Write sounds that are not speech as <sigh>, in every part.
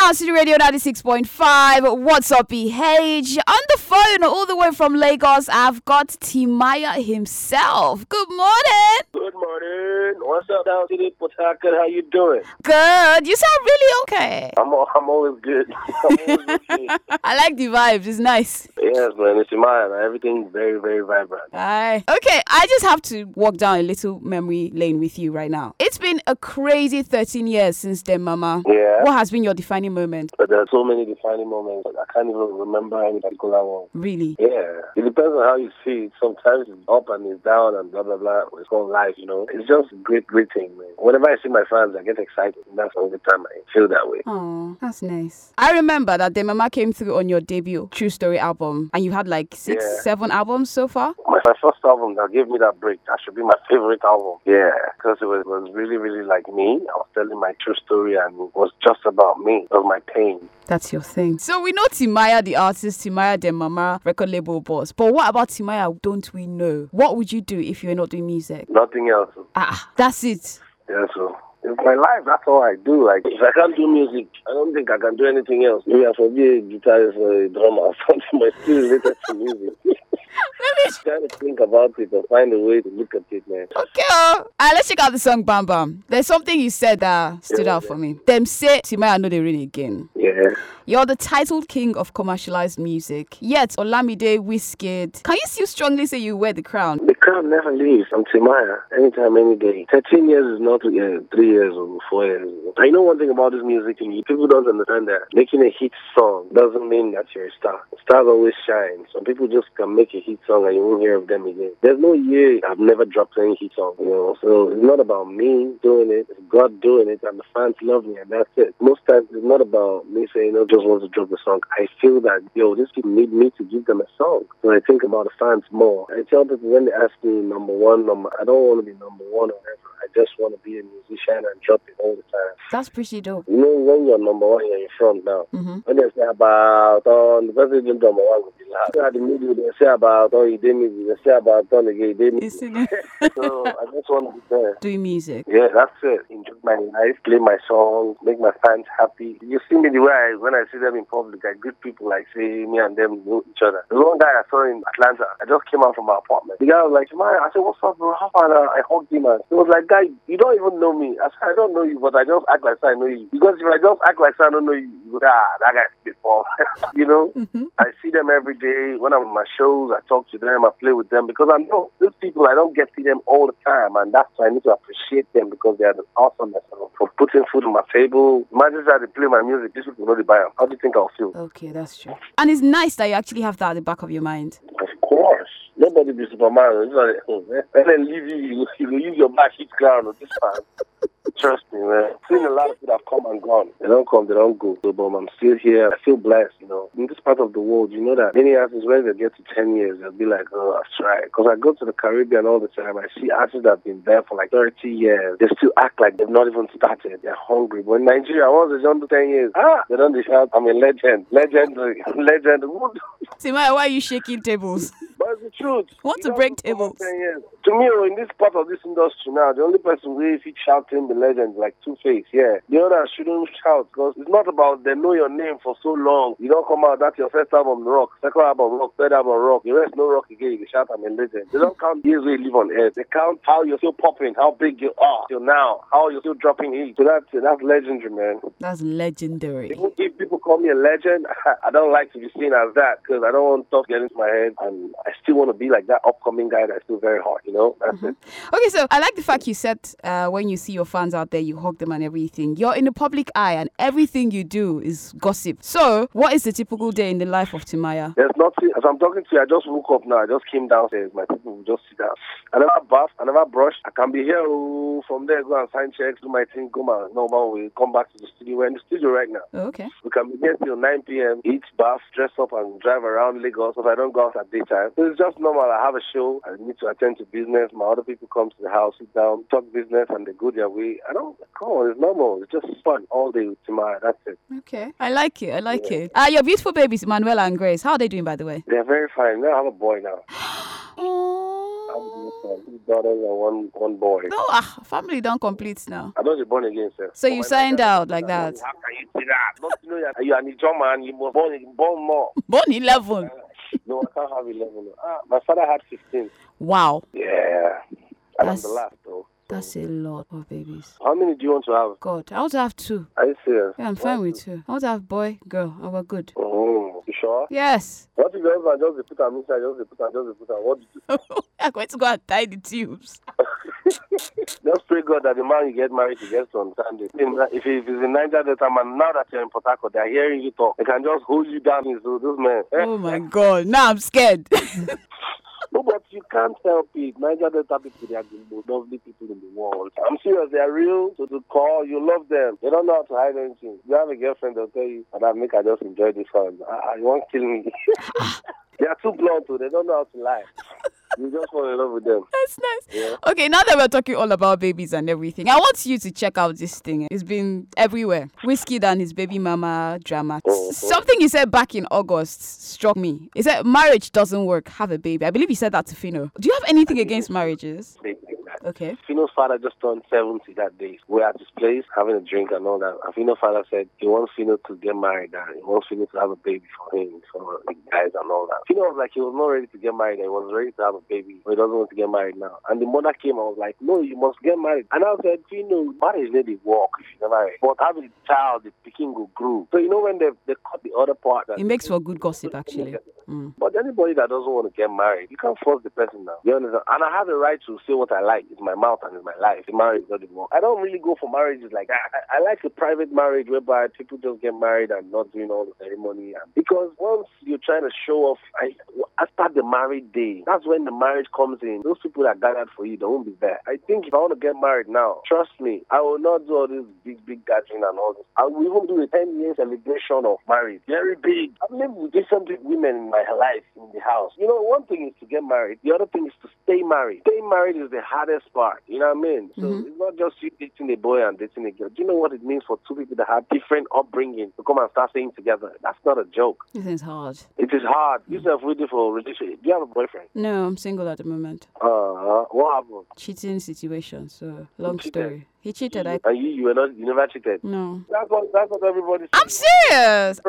Sound City Radio 96.5. What's up, BH? On the phone, all the way from Lagos, I've got Timaya himself. Good morning. Good morning. What's up, Down City Harcourt? How you doing? Good. You sound really okay. I'm I'm always good. <laughs> I'm always okay. <laughs> I like the vibes. It's nice. Yes, man. It's mine. Everything's very, very vibrant. Aye. Okay, I just have to walk down a little memory lane with you right now. It's been a crazy 13 years since then, Mama. Yeah. What has been your defining moment? But there are so many defining moments. I can't even remember any particular one. Really? Yeah. It depends on how you see it. Sometimes it's up and it's down and blah, blah, blah. It's called life, you know. It's just great, great thing, man. Whenever I see my fans, I get excited. And that's the only time I feel that way. Oh, that's nice. I remember that Dem Mama came through on your debut True Story album, and you had like six, Yeah. seven albums so far. My, my first album that gave me that break, that should be my favorite album. Yeah, because it was, was really, really like me. I was telling my true story and it was just about me. It was my pain. That's your thing. So we know Timaya, the artist, Timaya, Dem Mama record label boss. But what about Timaya? Don't we know? What would you do if you're not doing music? Nothing else. Ah, that's it. Yeah, so it's my life. That's all I do. Like, if I can't do music, I don't think I can do anything else. Maybe I should be a guitarist or a drummer or <laughs> something, but still related to music. Trying to think about it and find a way to look at it, man. Okay, oh. Let's check out the song Bam Bam. There's something you said that stood Yeah, out yeah. for me. Them say Timaya I know they really again. Yeah. You're the titled king of commercialized music. Yet Olamide Wizkid. Can you still strongly say you wear the crown? The crown never leaves. I'm Timaya. Anytime, any day. 13 years is not uh, three years or four years. I know one thing about this music, people don't understand that. Making a hit song doesn't mean that you're a star. Stars always shine. Some people just can make a hit song and you won't hear of them again. There's no year I've never dropped any hit song, you know. So it's not about me doing it. It's God doing it, and the fans love me, and that's it. Most times it's not about me saying, I just want to drop the song. I feel that, yo, these people need me to give them a song. So I think about the fans more. I tell people when they ask me number one, number, I don't want to be number one or whatever. I just want to be a musician and drop it all the time. That's pretty dope. You know, when you're number one, you're in front now. Mm-hmm. When they say about on the person who number one would be loud. At the middle, they say about on you did me, they say about again, they did me. <laughs> So I just want to be there. Doing music. Yeah, that's it. Enjoy my life, play my songs, make my fans happy. You see me the way I, when I see them in public, I greet people like say me and them know each other. The one guy I saw in Atlanta, I just came out from my apartment. The guy was like, man, I said, what's up, bro? How far? now?" I hugged him and he was like, guy, you don't even know me. I said, I don't know you, but I just act like I know you. Because if I just act like I don't know you, you go, ah, that guy's before. <laughs> you know? Mm-hmm. I see them every day. When I'm on my shows, I talk to them, I play with them because I know these people, I don't get to see them all the time. And that's why I need to appreciate them because they are the awesomeness for putting food on my table. Imagine how they play my music. These people know they buy them. How do you think I'll feel? Okay, that's true. And it's nice that you actually have that at the back of your mind. Of course. Nobody be Superman. It's like, <laughs> and then leave you, you, you use your back hit ground on this time. Trust me, man. Seen a lot of people have come and gone. They don't come, they don't go. So, but I'm still here. I feel blessed, you know. In this part of the world, you know that many artists, when they get to 10 years, they'll be like, oh, I've tried. Because I go to the Caribbean all the time. I see artists that have been there for like 30 years. They still act like they've not even started. They're hungry. But in Nigeria, once they under 10 years, ah, they don't shout, I'm a legend. Legendary. Legend. <laughs> Timaya, why are you shaking tables? <laughs> Truth. To don't break have come out tables. 10 years. To me, oh, in this part of this industry now, the only person he shouting the legend like Two Face, yeah. The others shouldn't shout because it's not about they know your name for so long. You don't come out, that's your first album rock, second album rock, third album rock. The rest no rock again. You can shout I'm a legend. They don't count years we live on air. They count how you're still popping, how big you are till now, how you're still dropping hits. So that's that's legendary, man. That's legendary. Even if people call me a legend, <laughs> I don't like to be seen as that because I don't want stuff getting into my head, and I still want to be like that upcoming guy that's still very hot. You know, that's it. Okay, so I like the fact you said uh, when you see your fans out there, you hug them and everything. You're in the public eye, and everything you do is gossip. So, what is the typical day in the life of Timaya? There's nothing. As I'm talking to you, I just woke up now. I just came downstairs. My people will just sit down. I never bath. I never brush. I can be here oh, from there, go and sign checks, do my thing, go my normal way, come back to the studio. We're in the studio right now. Oh, okay. We can be here till 9 p.m., eat, bath, dress up, and drive around Lagos if I don't go out at daytime. So it's just normal. I have a show. I need to attend to business. My other people come to the house, sit down, talk business, and they go their way. I don't, come on, it's normal. It's just fun all day with Timaya. That's it. Okay. I like it. I like it. Uh, your beautiful babies, Manuela and Grace. How are they doing, by the way? They're very fine. Now I have a boy now. <gasps> Oh, Two daughters and one one boy. No, ah, family don't complete now. I don't born again, sir. So you signed out like that. How can you say that? Don't you know that you are a and you were born, born more? Born 11. <laughs> No, I can't have 11. Ah, my father had 15. Wow. Yeah. And That's- I'm the last, though. That's a lot of babies. How many do you want to have? God, I want to have two. Are you serious? Yeah, I'm fine with two. I want to have boy, girl. I we're good. Oh, you sure? Yes. What if your husband just put am inside, just put am, just put am? What do you do? <laughs> I'm going to go and tie the tubes. <laughs> <laughs> Just pray God that the man you get married to gets to understand it. If he- if he's in Niger Delta, man, now that you're in Port Harcourt, they're hearing you talk. They can just hold you down. Those men. Eh? Oh my God. Now I'm scared. <laughs> <laughs> No, but you can't help it. Niger Delta people, they are the most lovely people in the world. I'm serious. They are real. To call, you love them. They don't know how to hide anything. You have a girlfriend, they'll tell you, and I make her just enjoy this one. Ah, you won't kill me. they are too blunt, too. They don't know how to lie. You just fall in love with them. That's nice. Yeah. Okay, now that we're talking all about babies and everything, I want you to check out this thing. It's been everywhere. Wizkid and his baby mama drama. Oh, oh, Something he said back in August struck me. He said marriage doesn't work. Have a baby. I believe he said that to Phyno. Do you have anything against marriages? They think that. Okay. Phyno's father just turned 70 that day. We're at his place having a drink and all that. And Phyno's father said he wants Phyno to get married and he wants Phyno to have a baby for him, for the guys and all that. Phyno was like he was not ready to get married he was ready to have a baby, but he doesn't want to get married now. And the mother came and was like, No, you must get married. And I said, Phyno, marriage need to work if you never married. But having a child, the picking will grow. So you know when they, they cut the other part It makes for good gossip, actually. Mm. but anybody that doesn't want to get married, you can't force the person now. You understand? And I have a right to say what I like. It's my mouth and it's my life. The marriage doesn't work. I don't really go for marriages like that. I, I like a private marriage whereby people just get married and not doing all the ceremony. And because once you're trying to show off, I, after the married day, that's when the marriage comes in. Those people that gathered for you, they won't be there. I think if I want to get married now, trust me, I will not do all this big, big gathering and all this. I will even do a 10 year celebration of marriage. Very big. I've lived with different women in my life in the house. You know, one thing is to get married, the other thing is to stay married. Staying married is the hardest part. You know what I mean? So it's not just you dating a boy and dating a girl. Do you know what it means for two people that have different upbringing to come and start staying together? That's not a joke. This is hard. It is hard. You yourself waiting for a relationship. Do you have a boyfriend? No, I'm single at the moment. Uh, what happened? Cheating situation. So long story. He cheated. I And you, you were not, you never cheated. no. That's what, that's what everybody. I'm serious.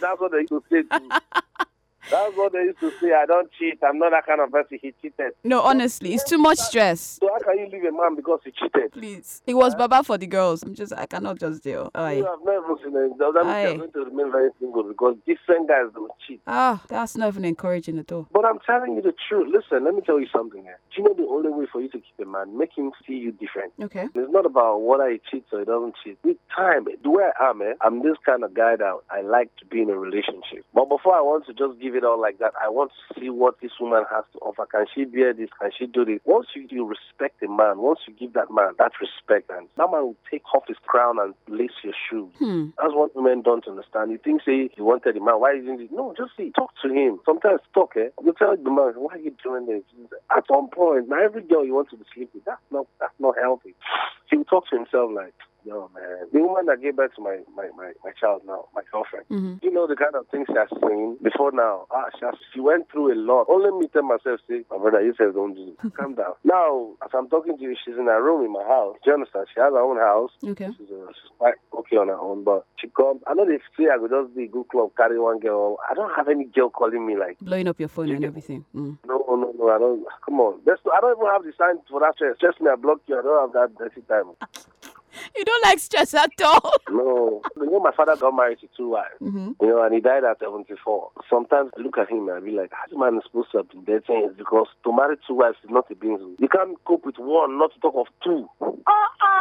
That's what they used to say. <laughs> That's what they used to say. I don't cheat. I'm not that kind of person. He cheated. No, honestly, it's too much stress. So can you leave a man because he cheated? Please. It was Baba for the girls. I'm just I cannot just deal. You have never seen it. That means you're going to remain very single because different guys don't cheat. Ah, that's not even encouraging at all. But I'm telling you the truth. Listen, let me tell you something. Here. Do you know the only way for you to keep a man, make him see you different. Okay. It's not about whether he cheats or he doesn't cheat. With time, the way I am, eh, I'm this kind of guy that I like to be in a relationship. But before I want to just give it all like that, I want to see what this woman has to offer. Can she bear this? Can she do this? Once you, you respect a man, once you give that man that respect, and that man will take off his crown and lace your shoes. Hmm. That's what women don't understand. You think, say, you wanted a man, why isn't it? No, just see, talk to him. Sometimes talk, eh? You tell the man, why are you doing this? At some point, now every girl you want to be sleeping with, that's not, that's not healthy. He will talk to himself like, yo, man. The woman that gave birth to my, my, my, my child now, my girlfriend, hmm you know the kind of things she has seen before now. Ah, she, has, she went through a lot. Only me tell myself, say, my brother, you said don't do it. <laughs> Calm down. Now, as I'm talking to you, she's in her room in my house. Do you understand? She has her own house. Okay. She's, uh, she's quite okay on her own, but she comes. I know they say I could just be a good club, carry one girl. I don't have any girl calling me like, Blowing up your phone and everything. Mm. no, no, no, I don't. Come on. That's, I don't even have the sign for that stress. Trust me, I block you. I don't have that dirty time. <laughs> <laughs> You don't like stress at all. <laughs> No. You know, my father got married to two wives. hmm You know, and he died at 74. Sometimes I look at him and I be like, how this man is supposed to have been dead because to marry two wives is not a business. You can't cope with one, not to talk of two.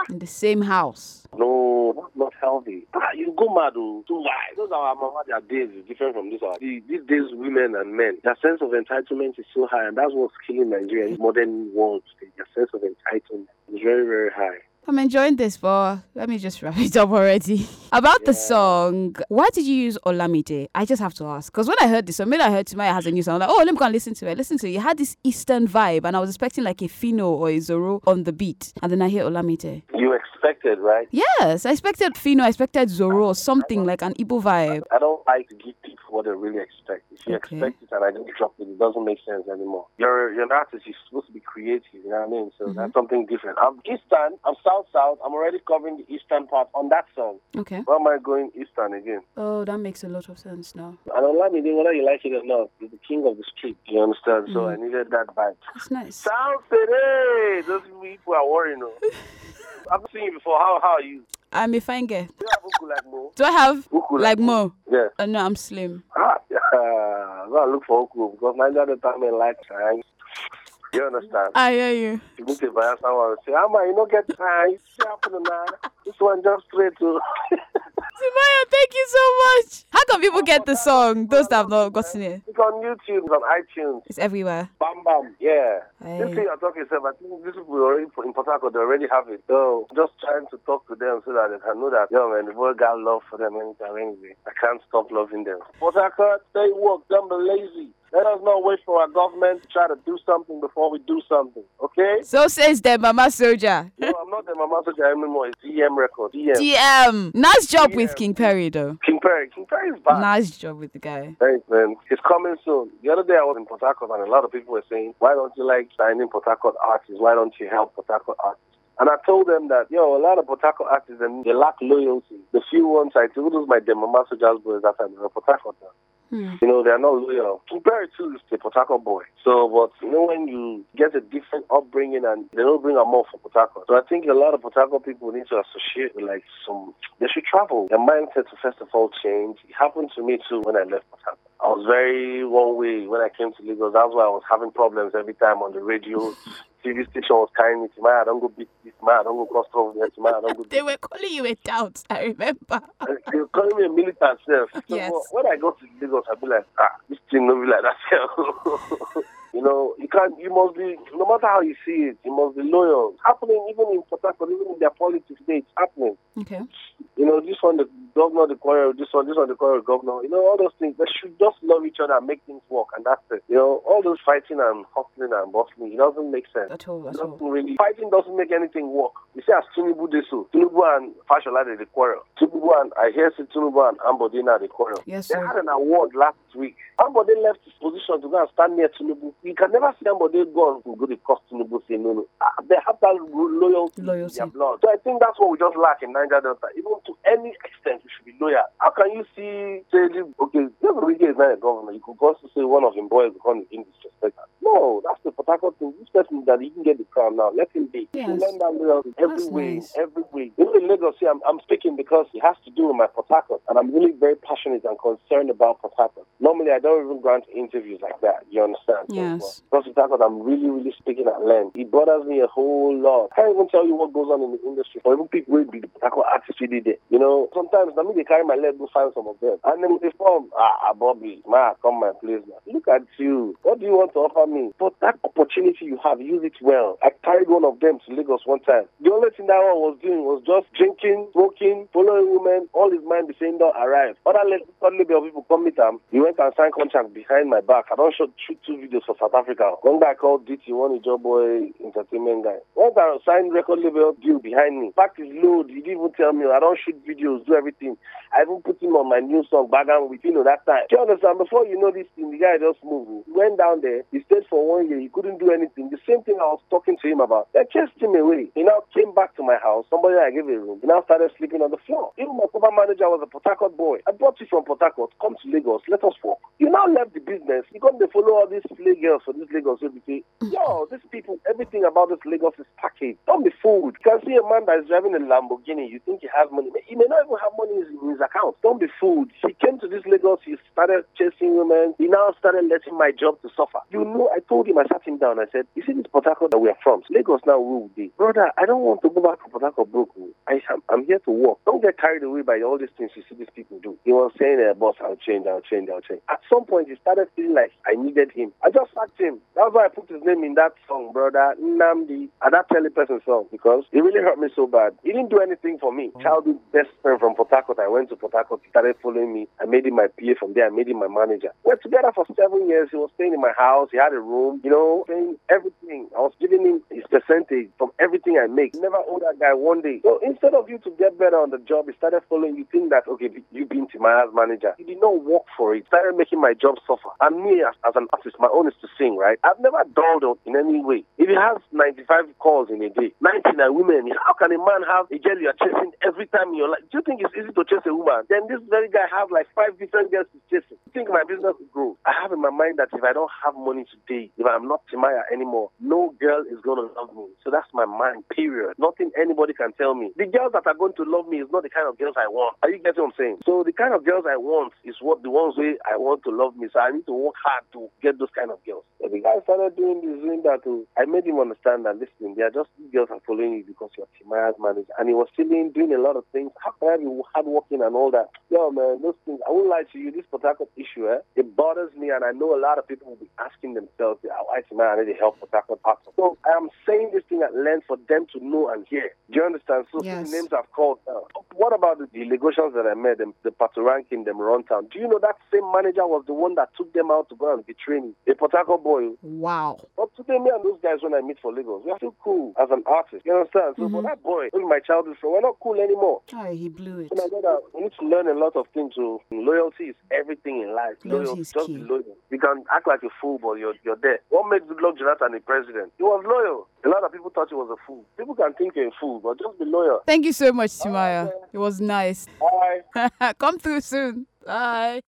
In the same house. No, that's not healthy. Ah, you go mad, oh, two wives. Those are our mama, their days is different from this one. The- These days, women and men, their sense of entitlement is so high, and that's what's killing Nigeria in modern world today. Their sense of entitlement is very, very high. I'm enjoying this, but let me just wrap <laughs> it up already. About the song, why did you use Olamide? I just have to ask. Because when I heard this song, when I heard Timaya has a new song, I'm like, oh, let me go and listen to it. Listen to it. It had this Eastern vibe, and I was expecting like a Phyno or a Zoro on the beat. And then I hear Olamide. You expected, right? Yes, I expected Phyno, I expected Zoro or something like an Igbo vibe. I don't like to give people what they really expect. If you Okay. expect it and I just drop it, it doesn't make sense anymore. You're you're an artist. You're supposed to be creative. You know what I mean? So Mm-hmm. that's something different. I'm Eastern. I'm South South. I'm already covering the Eastern part on that song. Okay. Why am I going Eastern again? Oh, that makes a lot of sense now. And Olamide, whether you like it or not, is the king of the street. You understand? So Mm. I needed that vibe. That's nice. Sound City! Those people are worrying. <laughs> I've seen you before. How how are you? I'm a fine girl. Do you have Uku like Do I have Uku like Mo? Yeah. Uh, no, I'm slim. Ah, <laughs> yeah. Go look for Uku because Nigeria the time in like time. You understand? I hear you. You need to buy someone and say, Ama, you don't get time. What happened now? This one just straight to. <laughs> Timaya, thank you so much. How can people get the song? Those that have not gotten it. It's on YouTube, it's on iTunes. It's everywhere. Bam Bam, yeah. Hey. This thing you're talking about, I think these people already in Port Harcourt, they already have it. So just trying to talk to them so that they can know that, yo, man, the boy got love for them anytime, anyway. I can't stop loving them. Port Harcourt, stay woke, don't be lazy. Let us not wait for our government to try to do something before we do something, okay? So says Dem Mama Soldier. No, I'm not Dem Mama Soldier anymore. It's DM record. DM. DM. Nice job with King Perry, though. King Perry. King Perry is back. Nice job with the guy. Thanks, man. It's coming soon. The other day I was in Port Harcourt and a lot of people were saying, why don't you like signing Port Harcourt artists? Why don't you help Port Harcourt artists? And I told them that, yo, a lot of Harcourt artists, and they lack loyalty. The few ones I told those my Demama Soldiers boys that time, they were Port Hmm. You know, they're not loyal. Perry too is a boy. So, but you know, when you get a different upbringing and they don't bring them more for Harcourt. So I think a lot of Harcourt people need to associate with like some, they should travel. Their mindset to first of all change. It happened to me too when I left Harcourt. I was very one way when I came to Lagos. That's why I was having problems every time on the radio. <laughs> TV station was carrying me to my, I don't go beat this man, I don't go cross over there to my, I don't go They were calling you a doubt, I remember. they were calling me a militant self. So Yes. when I go to Lagos, I'll be like, ah, this thing no be like that. <laughs> self." you know, you can't. You must be. No matter how you see it, you must be loyal. It's happening even in Port Harcourt, even in their politics. Today, it's happening. Okay. You know, this one the governor, the quarrel, this one, this one the quarrel, governor. You know, all those things. They should just love each other and make things work, and that's it. You know, all those fighting and hustling and bustling, it doesn't make sense. At all, at all. really fighting doesn't make anything work. You see, as Tinubu did so, Tinubu and Fashola did the quarrel. Tinubu and I hear say Tinubu and Ambodina the quarrel. Yes, sir. They had an award last week. Ambode left his position to go and stand near Tinubu. You can never see Ambode go and go to cost Tinubu say no, no. Ah, They have that loyalty, Loyalty. in their blood. So I think that's what we just lack in Niger Delta. Even to any extent, we should be loyal. How can you see, say, okay, Origi is not a governor. You could also say one of his boys going to disrespect her. No, that's the Harcourt thing. This person that he can get the crown now, let him be. Yes. Learn that loyalty every way, nice. every way. Even in Lagos, here, I'm, I'm speaking because it has to do with my Port and I'm really very passionate and concerned about Port Normally, I don't even grant interviews like that. You understand? So, Yes. Because Port Harcourt, I'm really, really speaking at length. It bothers me a whole lot. I can't even tell you what goes on in the industry. For even people who be the artists really there. You know, sometimes I mean they carry my leg go find some of them, and then they form ah ah, Bobby, ma come my place now. Look at you. What do you want to offer me? But that opportunity you have, use it well. I carried one of them to Lagos one time. The only thing that one was doing was just drinking, smoking, following women. All his mind be saying don't arrive. Other le- other level of people come meet him. He went and signed contract behind my back. I don't shoot two videos for South Africa. One guy called DT, one job boy entertainment guy. One guy signed record label deal behind me. Packed his load. He didn't even tell me. I don't shoot videos, do everything. I even put him on my new song, Bagan with you know that time. Do you understand? Before you know this thing, the guy just moved. He went down there. He stayed for one year. He couldn't do anything. The same thing I was talking to him about. They chased him away. He now came back to my house. Somebody I gave a room. He now started sleeping on the floor. Even my cover manager was a Port boy. I brought you from Port. Come to Lagos. Let us walk. You now left the business. You come to follow all these play girls for this Lagos. You say, yo, these people, everything about this Lagos is packaged. Don't be fooled. You can see a man that is driving a Lamborghini. You think he has money. He may not even have money in his account. Don't be fooled. He came to this Lagos. He started chasing women. He now started letting my job to suffer. You know, I told him, I sat him down. I said, you see this Harcourt that we are from? Lagos now rule day. Brother, I don't want to go back to Port Harcourt. I I'm here to work. Don't get carried away by all these things you see these people do. Was saying, uh, boss, I'll change, I'll change, I'll change. At some point, he started feeling like I needed him. I just sacked him. That's why I put his name in that song, brother. Namdi. And that Telly person song because it really hurt me so bad. He didn't do anything for me. Childhood best friend from Port Harcourt. I went to Port Harcourt. He started following me. I made him my PA from there. I made him my manager. We're together for seven years. He was staying in my house. He had a room, you know, paying everything. I was giving him his percentage from everything I make. Never owe that guy one day. So instead of you to get better on the job, he started following you. Think that, okay, you being Timaya's manager. He did not work for it. Started making my job suffer. And me, as, as an artist, my own is to sing, right? I've never dulled in any way. If he has 95 calls in a day, 99 women, how can a man have a girl you're chasing every time you're like, do you think it's easy to chase a woman? Then this very guy have like five different girls to chase. You think my business will grow? I have in my mind that if I don't have money today, if I'm not Timaya anymore, no girl is going to love me. So that's my mind, period. Nothing anybody can tell me. The girls that are going to love me is not the kind of girls I want. Are you getting what I'm saying? So the kind of girls I want is what the ones way I want to love me. So I need to work hard to get those kind of girls. So the guy started doing this, doing that. Too. I made him understand that listen, they are just girls are following you because you're Timaya's manager. And he was stealing, doing a lot of things. How can I be hardworking and all that? Yo, man, those things, I won't lie to you, this Port Harcourt issue, eh, it bothers me. And I know a lot of people will be asking themselves, why Timaya I need to help Port Harcourt artists. So I am saying this thing at length for them to know and hear. Do you understand? So yes. names I've called. Uh, what about the, the Lagosians that I made? them, the Patoranking, them Runtown? Do you know that same manager was the one that took them out to go and be training? A Port Harcourt boy. Wow. But today, me and those guys, when I meet for Lagos, we are still cool as an artist. You understand? So mm-hmm. for that boy, my childhood friend, we're not cool anymore. Oh, he blew it. And I that we need to learn a lot of things. So loyalty is everything in life. Loyalty is just key. be loyal. You can act like a fool, but you're you're there. What makes Goodluck Jonathan a president? He was loyal. A lot of people thought he was a fool. People can think you're a fool, but just be loyal. Thank you so much, Timaya. Right, it was nice. Bye. <laughs> Come through soon. Bye.